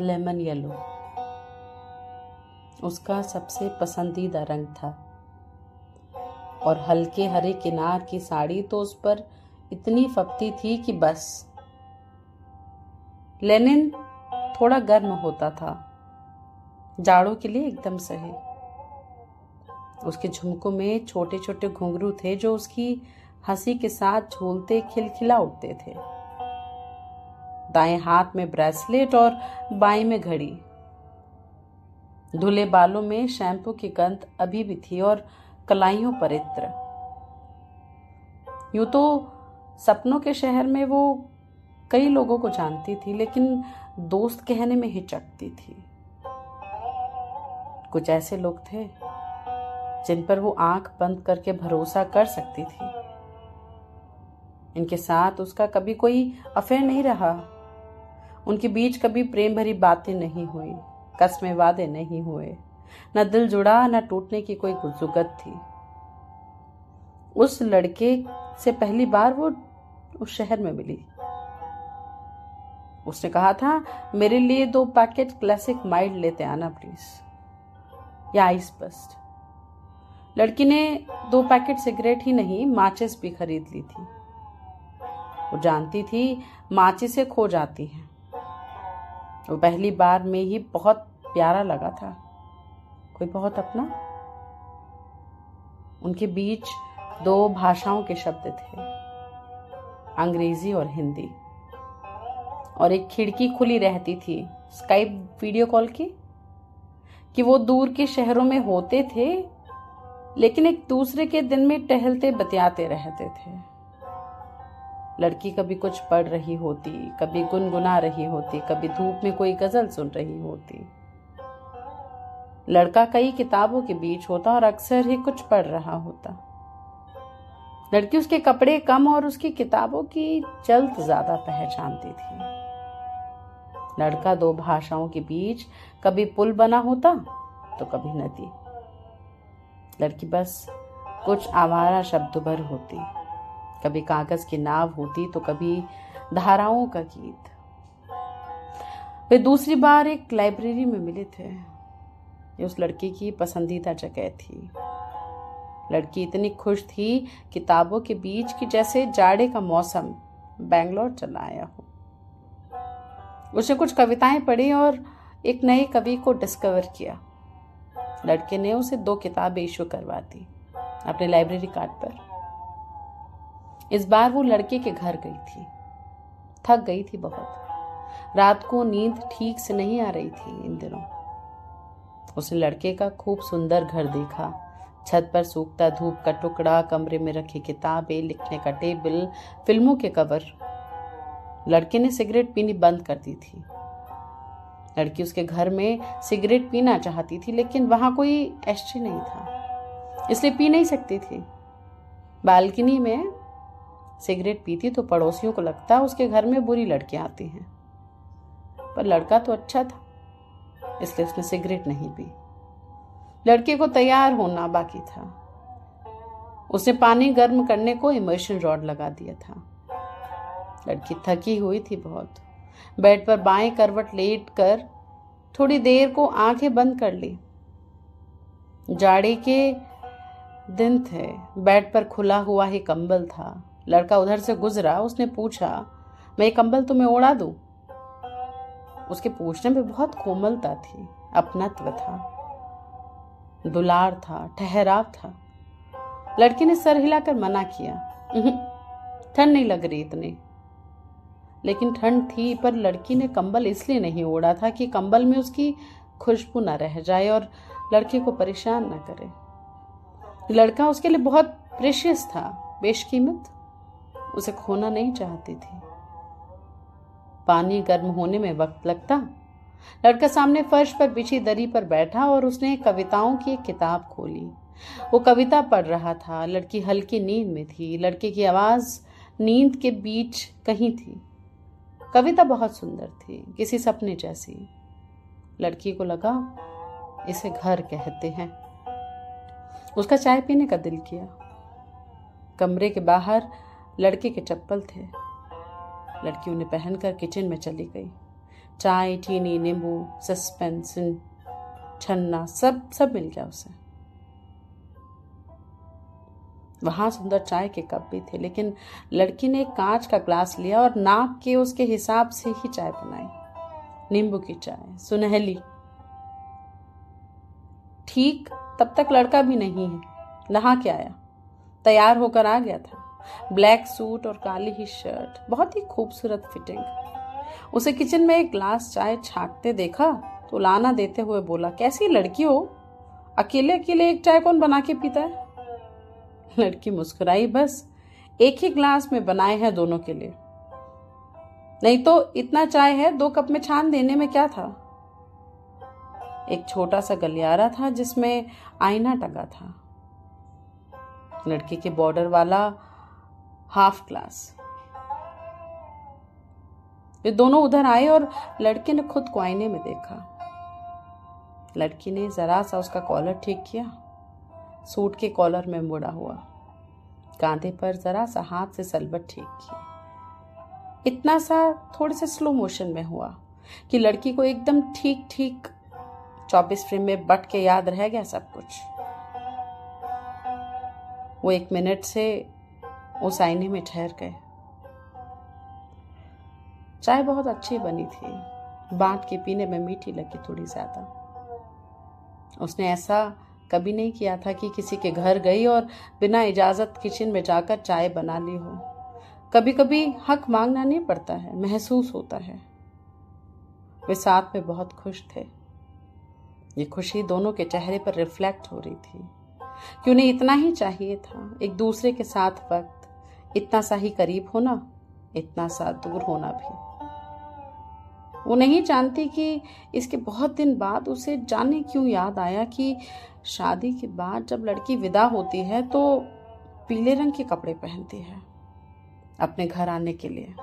Lemon yellow. उसका सबसे पसंदीदा रंग था। और हल्के हरे किनार की साड़ी तो उस पर इतनी फपती थी कि बस। लेनिन थोड़ा गर्म होता था। जाड़ों के लिए एकदम सही। उसके झुमकों में छोटे छोटे घुंघरू थे जो उसकी हँसी के साथ झूलते, खिलखिला उठते थे। दाएँ हाथ में ब्रेसलेट और बाएँ में घड़ी। धुले बालों में शैम्पू की गंध अभी भी थी और कलाइयों पर इत्र। यूँ तो सपनों के शहर में वो कई लोगों को जानती थी, लेकिन दोस्त कहने में हिचकती थी। कुछ ऐसे लोग थे जिन पर वो आँख बंद करके भरोसा कर सकती थी। इनके साथ उसका कभी कोई अफेयर नहीं रहा। उनके बीच कभी प्रेम भरी बातें नहीं हुई, कसमें वादे नहीं हुए। न दिल जुड़ा, न टूटने की कोई गुजुगत थी। उस लड़के से पहली बार वो उस शहर में मिली। उसने कहा था, मेरे लिए दो पैकेट क्लासिक माइल्ड लेते आना, प्लीज़। या आइस बस्ट। लड़की ने दो पैकेट सिगरेट ही नहीं, माचिस भी खरीद ली थी। वो जानती थी, माचिस खो जाती है। वो पहली बार में ही बहुत प्यारा लगा था। कोई बहुत अपना? उनके बीच दो भाषाओं के शब्द थे, अंग्रेज़ी और हिंदी। और एक खिड़की खुली रहती थी स्काइप वीडियो कॉल की, कि वो दूर के शहरों में होते थे, लेकिन एक दूसरे के दिन में टहलते बतियाते रहते थे। लड़की कभी कुछ पढ़ रही होती, कभी गुनगुना रही होती, कभी धूप में कोई गज़ल सुन रही होती। लड़का कई किताबों के बीच होता और अक्सर ही कुछ पढ़ रहा होता। लड़की उसके कपड़े कम और उसकी किताबों की जल्द ज़्यादा पहचानती थी। लड़का दो भाषाओं के बीच कभी पुल बना होता तो कभी नदी। लड़की बस कुछ आवारा शब्द भर होती। कभी कागज़ की नाव होती तो कभी धाराओं का गीत। वे दूसरी बार एक लाइब्रेरी में मिले थे, ये उस लड़की की पसंदीदा जगह थी। लड़की इतनी खुश थी, किताबों के बीच की जैसे जाड़े का मौसम बैंगलोर चला आया हो। उसने कुछ कविताएँ पढ़ी और एक नए कवि को डिस्कवर किया। लड़के ने उसे दो किताबें इशू करवा दी, अपने लाइब्रेरी कार्ड पर। इस बार वो लड़के के घर गई थी। थक गई थी बहुत। रात को नींद ठीक से नहीं आ रही थी इन दिनों। उसने लड़के का खूब सुंदर घर देखा। छत पर सूखता धूप का टुकड़ा, कमरे में रखी किताबें, लिखने का टेबल, फ़िल्मों के कवर। लड़के ने सिगरेट पीनी बंद कर दी थी। लड़की उसके घर में सिगरेट पीना चाहती थी, लेकिन वहाँ कोई एस्ट्री नहीं था, इसलिए पी नहीं सकती थी। बालकनी में सिगरेट पीती तो पड़ोसियों को लगता उसके घर में बुरी लड़कियाँ आती हैं। पर लड़का तो अच्छा था, इसलिए उसने सिगरेट नहीं पी। लड़के को तैयार होना बाकी था। उसने पानी गर्म करने को इमर्शन रॉड लगा दिया था। लड़की थकी हुई थी बहुत। बेड पर बाएँ करवट लेट कर थोड़ी देर को आँखें बंद कर ली। जाड़े के दिन थे। बेड पर खुला हुआ ही कंबल था। लड़का उधर से गुजरा, उसने पूछा, मैं कंबल तुम्हें ओढ़ा दूँ? उसके पूछने में बहुत कोमलता थी, अपनत्व था, दुलार था, ठहराव था। लड़की ने सर हिलाकर मना किया ठंड नहीं लग रही इतनी। लेकिन ठंड थी, पर लड़की ने कंबल इसलिए नहीं ओढ़ा था कि कंबल में उसकी खुशबू ना रह जाए और लड़के को परेशान ना करे। लड़का उसके लिए बहुत प्रेशियस था, बेशकीमत। उसे खोना नहीं चाहती थी। पानी गर्म होने में वक्त लगता। लड़का सामने फर्श पर बिछी दरी पर बैठा और उसने कविताओं की एक किताब खोली। वो कविता पढ़ रहा था। लड़की हल्की नींद में थी। लड़के की आवाज़ नींद के बीच कहीं थी। कविता बहुत सुंदर थी, किसी सपने जैसी। लड़की को लगा, इसे घर कहते हैं। उसका चाय पीने का दिल किया। कमरे के बाहर लड़के के चप्पल थे। लड़की उन्हें पहनकर किचन में चली गई। चाय, चीनी, नींबू, सस्पेंस, छन्ना, सब सब मिल गया उसे। वहाँ सुंदर चाय के कप भी थे, लेकिन लड़की ने कांच का ग्लास लिया और नाक के उसके हिसाब से ही चाय बनाई। नींबू की चाय, सुनहली। ठीक तब तक लड़का भी नहीं है। नहा के आया। तैयार होकर आ गया था। ब्लैक सूट और काली ही शर्ट। बहुत ही खूबसूरत फिटिंग। उसे किचन में एक ग्लास चाय छाटते देखा तो लाना देते हुए बोला, कैसी लड़की हो? अकेले अकेले एक चाय कौन बना के पीता है? लड़की मुस्कुराई, बस, एक ही ग्लास में बनाए हैं दोनों के लिए। नहीं तो इतना चाय है, दो कप में छान देने में क्या था? एक छोटा सा गलियारा था जिसमें आईना टंगा था। लड़की के बॉर्डर वाला हाफ़ क्लास। वे दोनों उधर आए और लड़के ने खुद को आईने में देखा। लड़की ने जरा सा उसका कॉलर ठीक किया। सूट के कॉलर में मुड़ा हुआ। कांधे पर जरा सा हाथ से सलबट ठीक की। इतना सा थोड़े से स्लो मोशन में हुआ कि लड़की को एकदम ठीक ठीक चौबीस फ्रेम में बट के याद रह गया सब कुछ। वो एक मिनट से उस आईने में ठहर गए। चाय बहुत अच्छी बनी थी। बांट के पीने में मीठी लगी थोड़ी ज़्यादा। उसने ऐसा कभी नहीं किया था कि किसी के घर गई और बिना इजाज़त किचन में जाकर चाय बना ली हो। कभी कभी हक मांगना नहीं पड़ता है, महसूस होता है। वे साथ में बहुत खुश थे। ये खुशी दोनों के चेहरे पर रिफ्लेक्ट हो रही थी। कि उन्हें इतना ही चाहिए था, एक दूसरे के साथ वक्त। इतना सा ही करीब होना, इतना सा दूर होना भी। वो नहीं जानती कि इसके बहुत दिन बाद उसे जाने क्यों याद आया कि शादी के बाद जब लड़की विदा होती है तो पीले रंग के कपड़े पहनती है अपने घर आने के लिए।